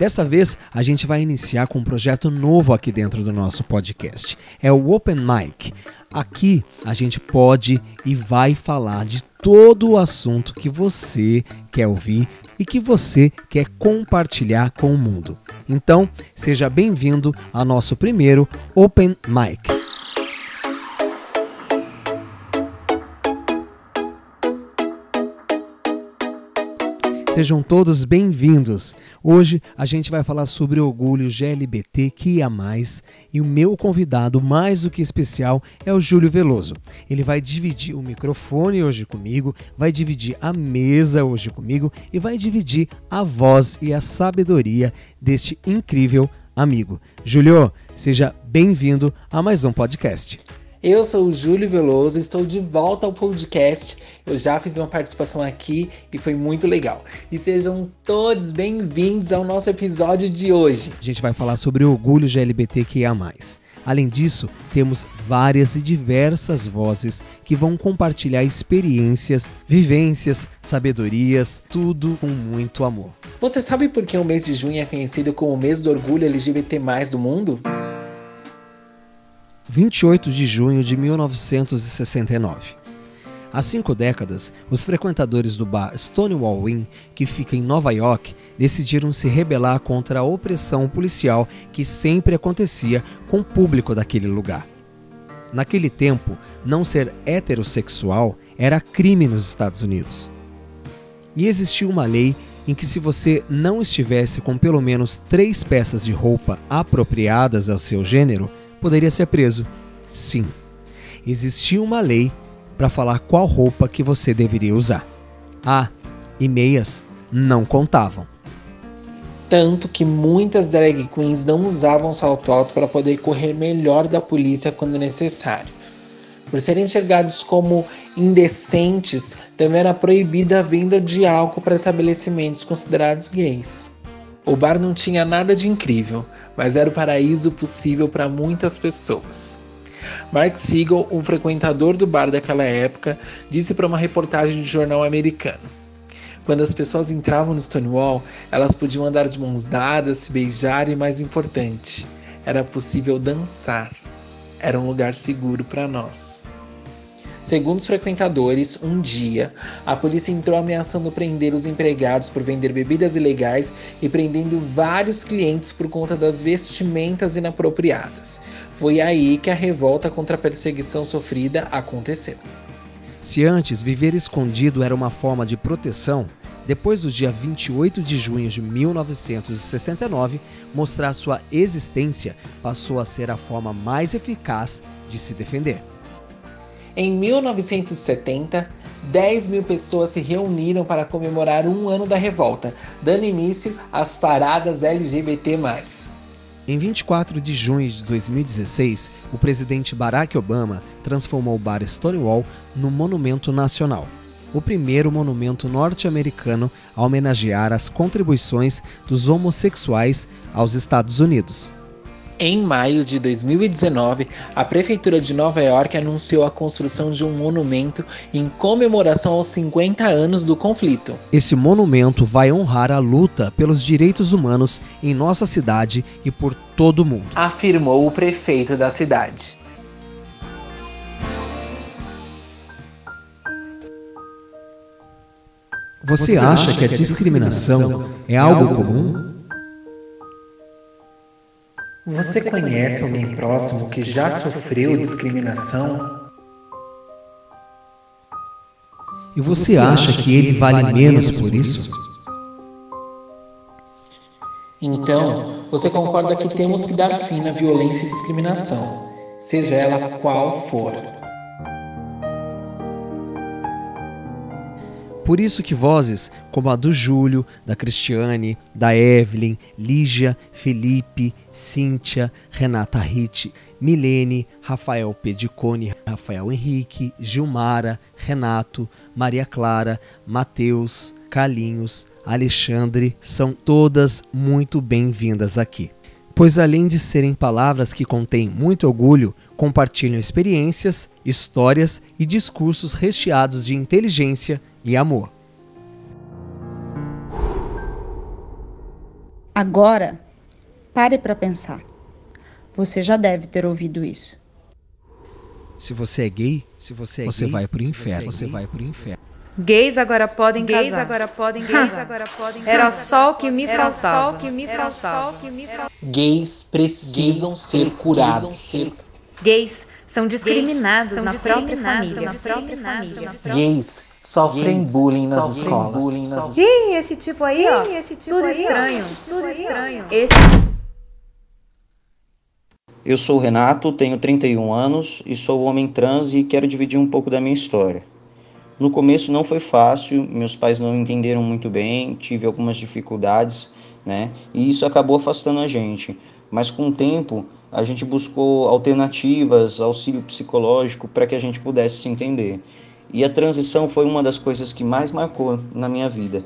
Dessa vez, a gente vai iniciar com um projeto novo aqui dentro do nosso podcast. É o Open Mic. Aqui a gente pode e vai falar de todo o assunto que você quer ouvir e que você quer compartilhar com o mundo. Então, seja bem-vindo ao nosso primeiro Open Mic. Sejam todos bem-vindos. Hoje a gente vai falar sobre orgulho GLBTQIA+, e o meu convidado mais do que especial é o Júlio Veloso. Ele vai dividir o microfone hoje comigo, vai dividir a mesa hoje comigo e vai dividir a voz e a sabedoria deste incrível amigo. Júlio, seja bem-vindo a mais um podcast. Eu sou o Júlio Veloso, estou de volta ao podcast. Eu já fiz uma participação aqui e foi muito legal. E sejam todos bem-vindos ao nosso episódio de hoje. A gente vai falar sobre orgulho GLBTQIA. Além disso, temos várias e diversas vozes que vão compartilhar experiências, vivências, sabedorias, tudo com muito amor. Você sabe por que o mês de junho é conhecido como o mês do orgulho LGBT do mundo? 28 de junho de 1969. Há cinco décadas, os frequentadores do bar Stonewall Inn, que fica em Nova York, decidiram se rebelar contra a opressão policial que sempre acontecia com o público daquele lugar. Naquele tempo, não ser heterossexual era crime nos Estados Unidos. E existia uma lei em que, se você não estivesse com pelo menos três peças de roupa apropriadas ao seu gênero, poderia ser preso. Sim, existia uma lei para falar qual roupa que você deveria usar. Ah, e meias não contavam. Tanto que muitas drag queens não usavam salto alto para poder correr melhor da polícia quando necessário. Por serem enxergados como indecentes, também era proibida a venda de álcool para estabelecimentos considerados gays. O bar não tinha nada de incrível, mas era o paraíso possível para muitas pessoas. Mark Siegel, um frequentador do bar daquela época, disse para uma reportagem de jornal americano: Quando as pessoas entravam no Stonewall, elas podiam andar de mãos dadas, se beijar e, mais importante, era possível dançar. Era um lugar seguro para nós. Segundo os frequentadores, um dia, a polícia entrou ameaçando prender os empregados por vender bebidas ilegais e prendendo vários clientes por conta das vestimentas inapropriadas. Foi aí que a revolta contra a perseguição sofrida aconteceu. Se antes viver escondido era uma forma de proteção, depois do dia 28 de junho de 1969, mostrar sua existência passou a ser a forma mais eficaz de se defender. Em 1970, 10 mil pessoas se reuniram para comemorar um ano da revolta, dando início às paradas LGBT. Em 24 de junho de 2016, o presidente Barack Obama transformou o bar Stonewall no monumento nacional, o primeiro monumento norte-americano a homenagear as contribuições dos homossexuais aos Estados Unidos. Em maio de 2019, a Prefeitura de Nova York anunciou a construção de um monumento em comemoração aos 50 anos do conflito. Esse monumento vai honrar a luta pelos direitos humanos em nossa cidade e por todo o mundo, afirmou o prefeito da cidade. Você acha que a discriminação é algo comum? Você conhece alguém próximo que já sofreu discriminação? E você acha que ele vale menos por isso? Então, você concorda que temos que dar fim na violência e discriminação, seja ela qual for. Por isso que vozes como a do Júlio, da Cristiane, da Evelyn, Lígia, Felipe, Cíntia, Renata Ritt, Milene, Rafael Pedicone, Rafael Henrique, Gilmara, Renato, Maria Clara, Mateus, Calinhos, Alexandre, são todas muito bem-vindas aqui. Pois além de serem palavras que contêm muito orgulho, compartilham experiências, histórias e discursos recheados de inteligência, e amor. Agora, pare para pensar. Você já deve ter ouvido isso. Se você é gay, se você, é você gay, vai pro inferno, você, é vai pro inferno. Gays agora podem gays casar. agora podem gays agora podem casar. Era só o que me Era faltava. Só o que me faltava. Gays precisam gays ser precisam curados. Ser... Gays são discriminados, gays na, são própria família. na própria família. Gays sofrem gays bullying nas sofrem escolas. Bullying nas... Ih, esse tipo aí, ó. Esse tipo tudo aí, estranho, ó. tudo aí, estranho. Esse eu sou o Renato, tenho 31 anos e sou homem trans e quero dividir um pouco da minha história. No começo não foi fácil, meus pais não entenderam muito bem, tive algumas dificuldades, né? E isso acabou afastando a gente. Mas com o tempo, a gente buscou alternativas, auxílio psicológico para que a gente pudesse se entender. E a transição foi uma das coisas que mais marcou na minha vida,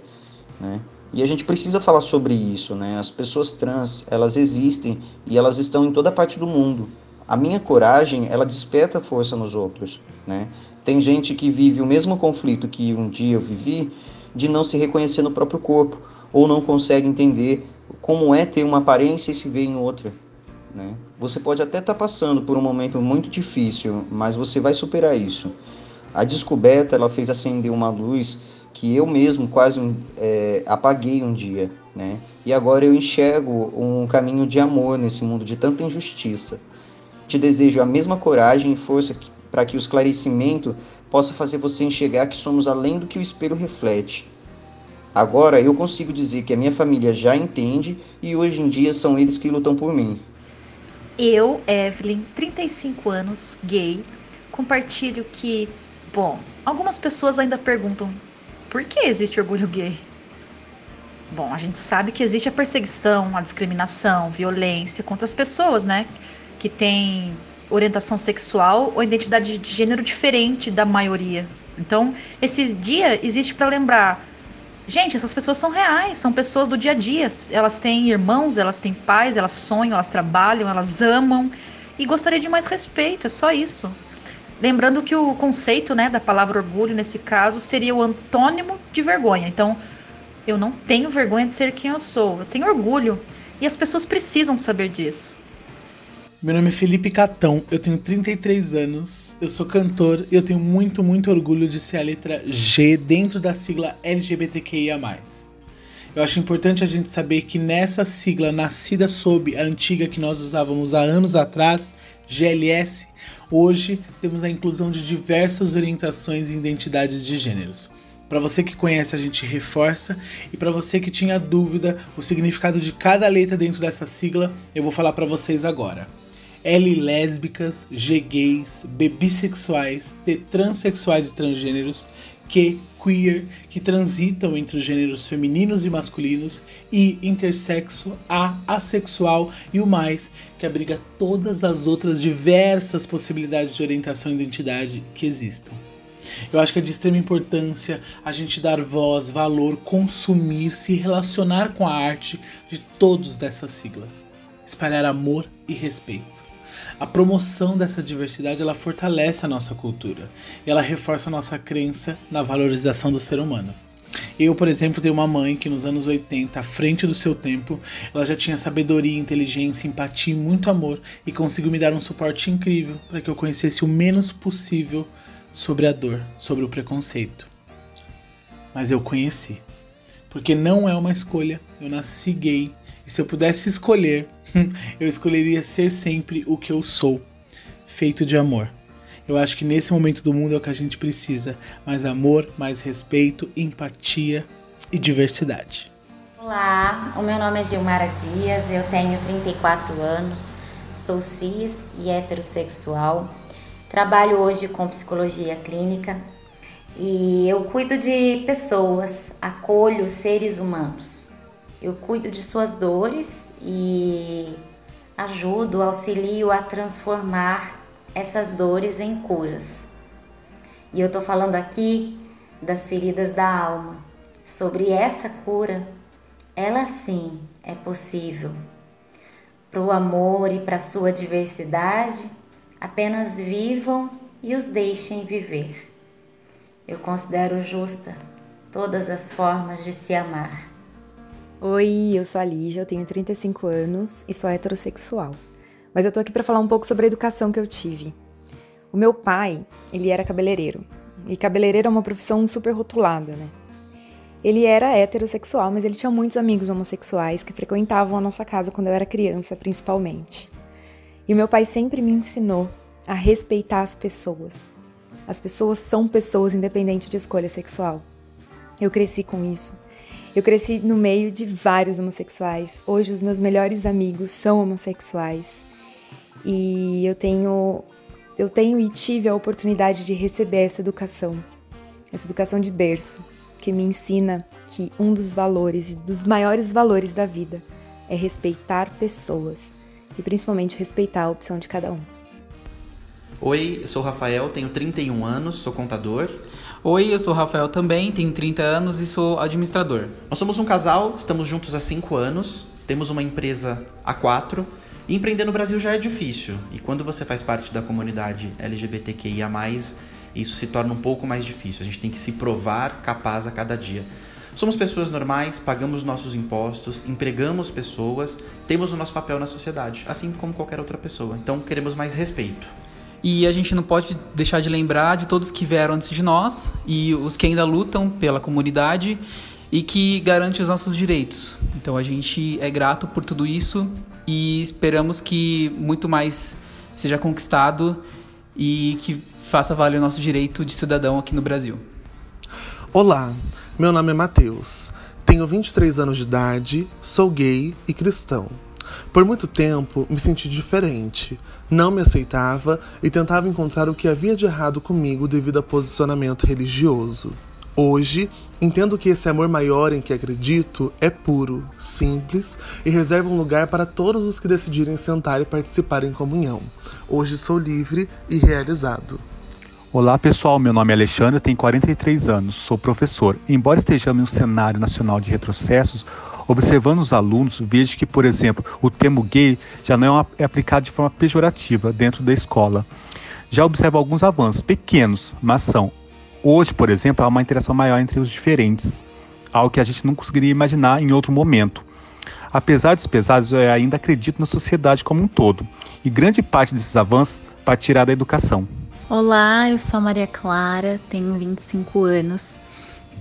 né? E a gente precisa falar sobre isso, né? As pessoas trans, elas existem e elas estão em toda parte do mundo. A minha coragem, ela desperta força nos outros, né? Tem gente que vive o mesmo conflito que um dia eu vivi, de não se reconhecer no próprio corpo, ou não consegue entender como é ter uma aparência e se ver em outra, né? Você pode até estar tá passando por um momento muito difícil, mas você vai superar isso. A descoberta, ela fez acender uma luz que eu mesmo quase é, apaguei um dia, né? E agora eu enxergo um caminho de amor nesse mundo de tanta injustiça. Te desejo a mesma coragem e força para que o esclarecimento possa fazer você enxergar que somos além do que o espelho reflete. Agora eu consigo dizer que a minha família já entende e hoje em dia são eles que lutam por mim. Eu, Evelyn, 35 anos, gay, compartilho que, bom, algumas pessoas ainda perguntam por que existe orgulho gay? Bom, a gente sabe que existe a perseguição, a discriminação, violência contra as pessoas, né? Que têm orientação sexual ou identidade de gênero diferente da maioria. Então, esse dia existe para lembrar. Gente, essas pessoas são reais, são pessoas do dia a dia. Elas têm irmãos, elas têm pais, elas sonham, elas trabalham, elas amam e gostaria de mais respeito, é só isso. Lembrando que o conceito né, da palavra orgulho, nesse caso, seria o antônimo de vergonha. Então, eu não tenho vergonha de ser quem eu sou, eu tenho orgulho. E as pessoas precisam saber disso. Meu nome é Felipe Catão, eu tenho 33 anos, eu sou cantor e eu tenho muito, muito orgulho de ser a letra G dentro da sigla LGBTQIA. Eu acho importante a gente saber que nessa sigla, nascida sob a antiga que nós usávamos há anos atrás, GLS, hoje temos a inclusão de diversas orientações e identidades de gêneros. Para você que conhece, a gente reforça, e para você que tinha dúvida, o significado de cada letra dentro dessa sigla, eu vou falar para vocês agora. L lésbicas, G gays, B bissexuais, T transexuais e transgêneros, Q queer, que transitam entre os gêneros femininos e masculinos, e intersexo, A assexual e o mais, que abriga todas as outras diversas possibilidades de orientação e identidade que existam. Eu acho que é de extrema importância a gente dar voz, valor, consumir, se relacionar com a arte de todos dessa sigla. Espalhar amor e respeito. A promoção dessa diversidade ela fortalece a nossa cultura e ela reforça a nossa crença na valorização do ser humano. Eu, por exemplo, tenho uma mãe que nos anos 80, à frente do seu tempo, ela já tinha sabedoria, inteligência, empatia e muito amor e conseguiu me dar um suporte incrível para que eu conhecesse o menos possível sobre a dor, sobre o preconceito. Mas eu conheci. Porque não é uma escolha, eu nasci gay e se eu pudesse escolher, eu escolheria ser sempre o que eu sou, feito de amor. Eu acho que nesse momento do mundo é o que a gente precisa: mais amor, mais respeito, empatia e diversidade. Olá, o meu nome é Gilmara Dias, eu tenho 34 anos, sou cis e heterossexual. Trabalho hoje com psicologia clínica e eu cuido de pessoas, acolho seres humanos. Eu cuido de suas dores e ajudo, auxilio a transformar essas dores em curas. E eu tô falando aqui das feridas da alma. Sobre essa cura, ela sim é possível. Para o amor e para sua diversidade, apenas vivam e os deixem viver. Eu considero justa todas as formas de se amar. Oi, eu sou a Lígia, eu tenho 35 anos e sou heterossexual. Mas eu tô aqui para falar um pouco sobre a educação que eu tive. O meu pai, ele era cabeleireiro. E cabeleireiro é uma profissão super rotulada, né? Ele era heterossexual, mas ele tinha muitos amigos homossexuais que frequentavam a nossa casa quando eu era criança, principalmente. E o meu pai sempre me ensinou a respeitar as pessoas. As pessoas são pessoas independente de escolha sexual. Eu cresci com isso. Eu cresci no meio de vários homossexuais. Hoje os meus melhores amigos são homossexuais. E eu tenho eu tenho e tive a oportunidade de receber essa educação. Essa educação de berço que me ensina que um dos valores e dos maiores valores da vida é respeitar pessoas e principalmente respeitar a opção de cada um. Oi, eu sou o Rafael, tenho 31 anos, sou contador. Oi, eu sou o Rafael também, tenho 30 anos e sou administrador. Nós somos um casal, estamos juntos há 5 anos, temos uma empresa há 4 e empreender no Brasil já é difícil. E quando você faz parte da comunidade LGBTQIA, isso se torna um pouco mais difícil. A gente tem que se provar capaz a cada dia. Somos pessoas normais, pagamos nossos impostos, empregamos pessoas, temos o nosso papel na sociedade, assim como qualquer outra pessoa. Então queremos mais respeito. E a gente não pode deixar de lembrar de todos que vieram antes de nós e os que ainda lutam pela comunidade e que garante os nossos direitos. Então a gente é grato por tudo isso e esperamos que muito mais seja conquistado e que faça valer o nosso direito de cidadão aqui no Brasil. Olá, meu nome é Matheus, tenho 23 anos de idade, sou gay e cristão. Por muito tempo me senti diferente, não me aceitava e tentava encontrar o que havia de errado comigo devido a posicionamento religioso. Hoje, entendo que esse amor maior em que acredito é puro, simples e reserva um lugar para todos os que decidirem sentar e participar em comunhão. Hoje sou livre e realizado. Olá pessoal, meu nome é Alexandre, tenho 43 anos, sou professor. Embora estejamos em um cenário nacional de retrocessos, observando os alunos, vejo que, por exemplo, o termo gay já não é aplicado de forma pejorativa dentro da escola. Já observo alguns avanços pequenos, mas são Hoje, por exemplo, há uma interação maior entre os diferentes, algo que a gente não conseguiria imaginar em outro momento. Apesar dos pesados, eu ainda acredito na sociedade como um todo, e grande parte desses avanços partirá da educação. Olá, eu sou a Maria Clara, tenho 25 anos.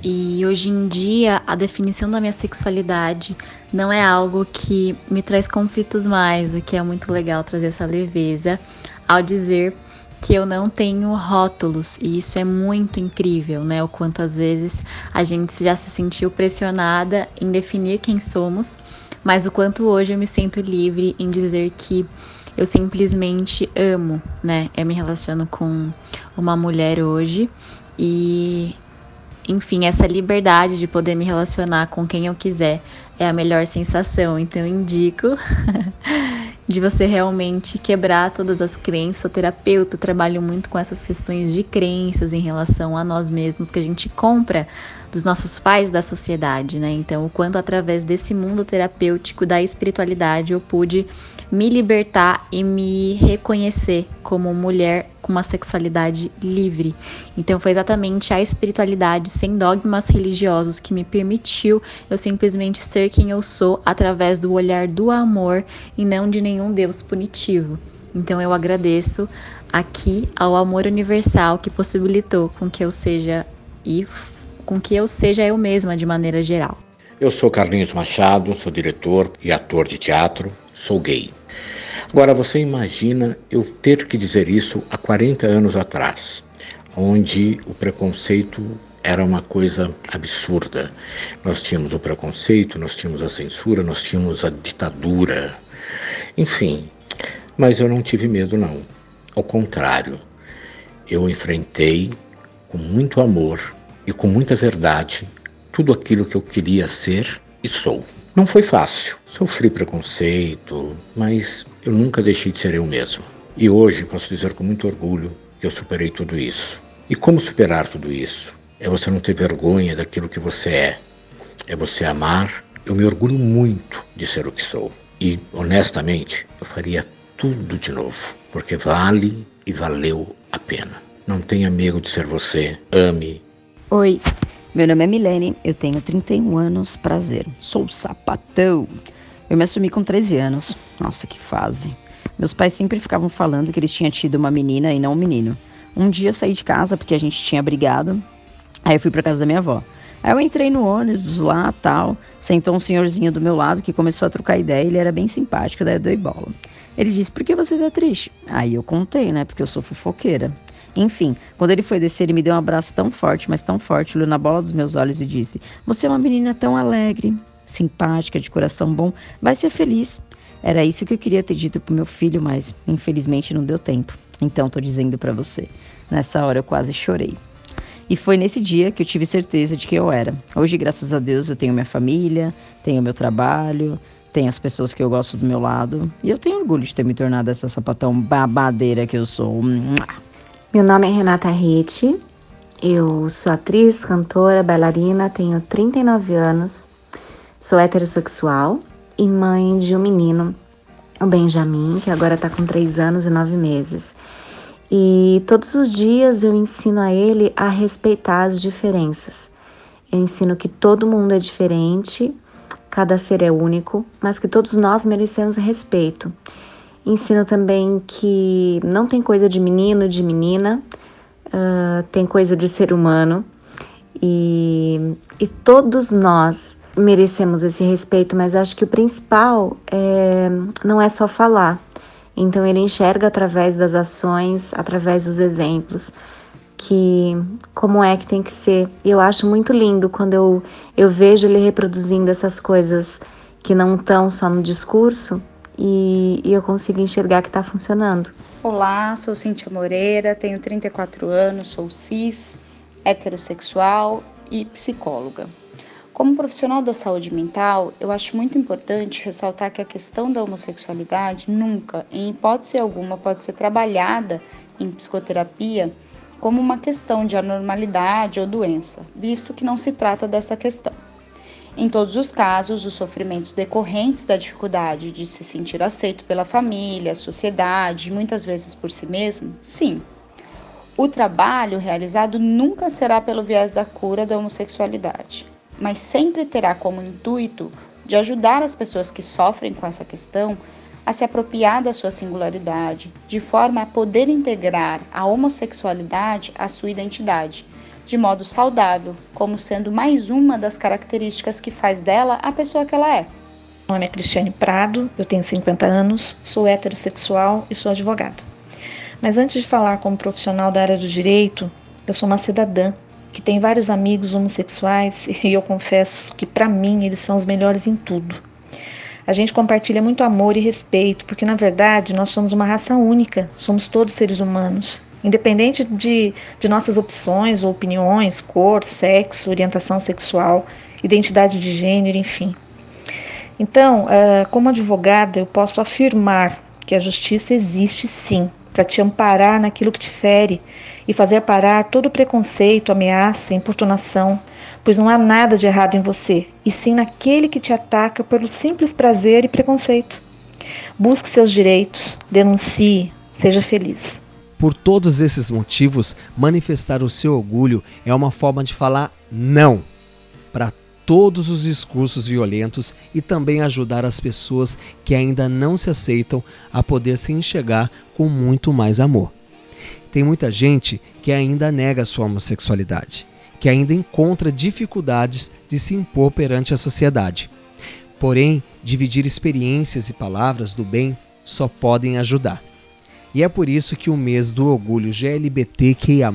E hoje em dia, a definição da minha sexualidade não é algo que me traz conflitos mais, o que é muito legal trazer essa leveza ao dizer que eu não tenho rótulos e isso é muito incrível, né? O quanto às vezes a gente já se sentiu pressionada em definir quem somos, mas o quanto hoje eu me sinto livre em dizer que eu simplesmente amo, né? Eu me relaciono com uma mulher hoje e enfim, essa liberdade de poder me relacionar com quem eu quiser é a melhor sensação. Então eu indico de você realmente quebrar todas as crenças. Sou terapeuta, trabalho muito com essas questões de crenças em relação a nós mesmos que a gente compra dos nossos pais da sociedade, né? Então, o quanto através desse mundo terapêutico da espiritualidade eu pude me libertar e me reconhecer como mulher com uma sexualidade livre. Então foi exatamente a espiritualidade sem dogmas religiosos que me permitiu eu simplesmente ser quem eu sou através do olhar do amor e não de nenhum Deus punitivo. Então eu agradeço aqui ao amor universal que possibilitou com que eu seja e com que eu seja eu mesma de maneira geral. Eu sou Carlinhos Machado, sou diretor e ator de teatro, sou gay. Agora você imagina eu ter que dizer isso há 40 anos atrás, onde o preconceito era uma coisa absurda. Nós tínhamos o preconceito, nós tínhamos a censura, nós tínhamos a ditadura. Enfim, mas eu não tive medo não. Ao contrário, eu enfrentei com muito amor e com muita verdade tudo aquilo que eu queria ser e sou. Não foi fácil. Sofri preconceito, mas eu nunca deixei de ser eu mesmo. E hoje posso dizer com muito orgulho que eu superei tudo isso. E como superar tudo isso? É você não ter vergonha daquilo que você é. É você amar. Eu me orgulho muito de ser o que sou. E, honestamente, eu faria tudo de novo, porque vale e valeu a pena. Não tenha medo de ser você. Ame. Oi, Meu nome é Milene, eu tenho 31 anos, prazer. Sou sapatão. Eu me assumi com 13 anos. Nossa, que fase. Meus pais sempre ficavam falando que eles tinham tido uma menina e não um menino. Um dia saí de casa porque a gente tinha brigado. Aí eu fui para casa da minha avó. Aí eu entrei no ônibus lá, tal. Sentou um senhorzinho do meu lado que começou a trocar ideia. Ele era bem simpático, daí eu dei bola. Ele disse: Por que você tá triste? Aí eu contei, né? Porque eu sou fofoqueira. Enfim, quando ele foi descer, ele me deu um abraço tão forte, mas tão forte, olhou na bola dos meus olhos e disse: Você é uma menina tão alegre, simpática, de coração bom, vai ser feliz. Era isso que eu queria ter dito pro meu filho, mas infelizmente não deu tempo. Então tô dizendo para você. Nessa hora eu quase chorei. E foi nesse dia que eu tive certeza de que eu era. Hoje, graças a Deus, eu tenho minha família, tenho meu trabalho, tenho as pessoas que eu gosto do meu lado. E eu tenho orgulho de ter me tornado essa sapatão babadeira que eu sou. Meu nome é Renata Rete, eu sou atriz, cantora, bailarina, tenho 39 anos, sou heterossexual e mãe de um menino, o Benjamin, que agora está com 3 anos e 9 meses. E todos os dias eu ensino a ele a respeitar as diferenças. Eu ensino que todo mundo é diferente, cada ser é único, mas que todos nós merecemos respeito. Ensino também que não tem coisa de menino, de menina, uh, tem coisa de ser humano e, e todos nós merecemos esse respeito, mas acho que o principal é, não é só falar. Então ele enxerga através das ações, através dos exemplos, que como é que tem que ser. E eu acho muito lindo quando eu, eu vejo ele reproduzindo essas coisas que não estão só no discurso, e, e eu consigo enxergar que está funcionando. Olá, sou Cíntia Moreira, tenho 34 anos, sou cis, heterossexual e psicóloga. Como profissional da saúde mental, eu acho muito importante ressaltar que a questão da homossexualidade nunca, em hipótese alguma, pode ser trabalhada em psicoterapia como uma questão de anormalidade ou doença, visto que não se trata dessa questão. Em todos os casos, os sofrimentos decorrentes da dificuldade de se sentir aceito pela família, sociedade muitas vezes por si mesmo, sim. O trabalho realizado nunca será pelo viés da cura da homossexualidade, mas sempre terá como intuito de ajudar as pessoas que sofrem com essa questão a se apropriar da sua singularidade, de forma a poder integrar a homossexualidade à sua identidade de modo saudável, como sendo mais uma das características que faz dela a pessoa que ela é. Meu nome é Cristiane Prado, eu tenho 50 anos, sou heterossexual e sou advogada. Mas antes de falar como profissional da área do direito, eu sou uma cidadã que tem vários amigos homossexuais e eu confesso que para mim eles são os melhores em tudo. A gente compartilha muito amor e respeito, porque na verdade nós somos uma raça única, somos todos seres humanos independente de, de nossas opções opiniões, cor, sexo, orientação sexual, identidade de gênero, enfim. Então, uh, como advogada, eu posso afirmar que a justiça existe sim, para te amparar naquilo que te fere e fazer parar todo preconceito, ameaça, importunação, pois não há nada de errado em você, e sim naquele que te ataca pelo simples prazer e preconceito. Busque seus direitos, denuncie, seja feliz. Por todos esses motivos, manifestar o seu orgulho é uma forma de falar não para todos os discursos violentos e também ajudar as pessoas que ainda não se aceitam a poder se enxergar com muito mais amor. Tem muita gente que ainda nega sua homossexualidade, que ainda encontra dificuldades de se impor perante a sociedade. Porém, dividir experiências e palavras do bem só podem ajudar. E é por isso que o mês do orgulho GLBTQIA+,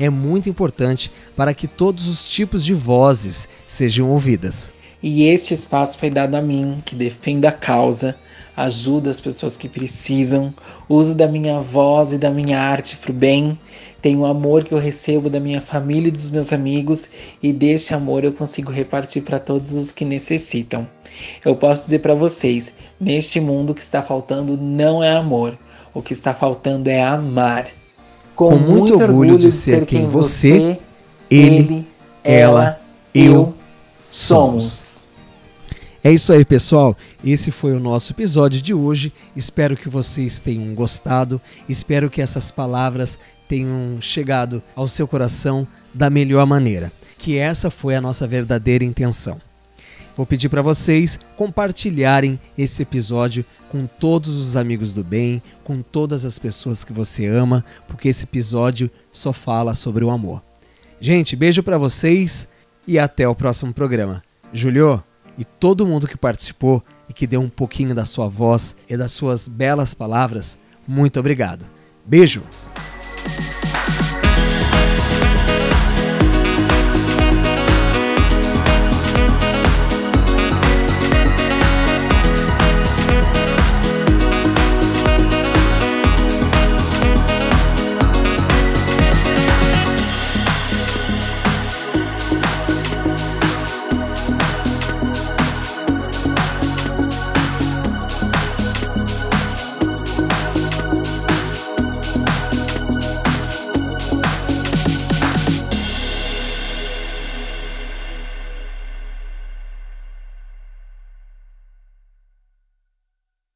é muito importante para que todos os tipos de vozes sejam ouvidas. E este espaço foi dado a mim, que defendo a causa, ajuda as pessoas que precisam, uso da minha voz e da minha arte para o bem, tenho o amor que eu recebo da minha família e dos meus amigos, e deste amor eu consigo repartir para todos os que necessitam. Eu posso dizer para vocês: neste mundo que está faltando não é amor o que está faltando é amar. Com, Com muito, orgulho, orgulho de ser quem você, ele, ela, eu somos. É isso aí, pessoal. Esse foi o nosso episódio de hoje. Espero que vocês tenham gostado. Espero que essas palavras tenham chegado ao seu coração da melhor maneira. que essa foi a nossa verdadeira intenção. Vou pedir para vocês compartilharem esse episódio com todos os amigos do bem, com todas as pessoas que você ama, porque esse episódio só fala sobre o amor. Gente, beijo para vocês e até o próximo programa. Julio e todo mundo que participou e que deu um pouquinho da sua voz e das suas belas palavras, muito obrigado. Beijo!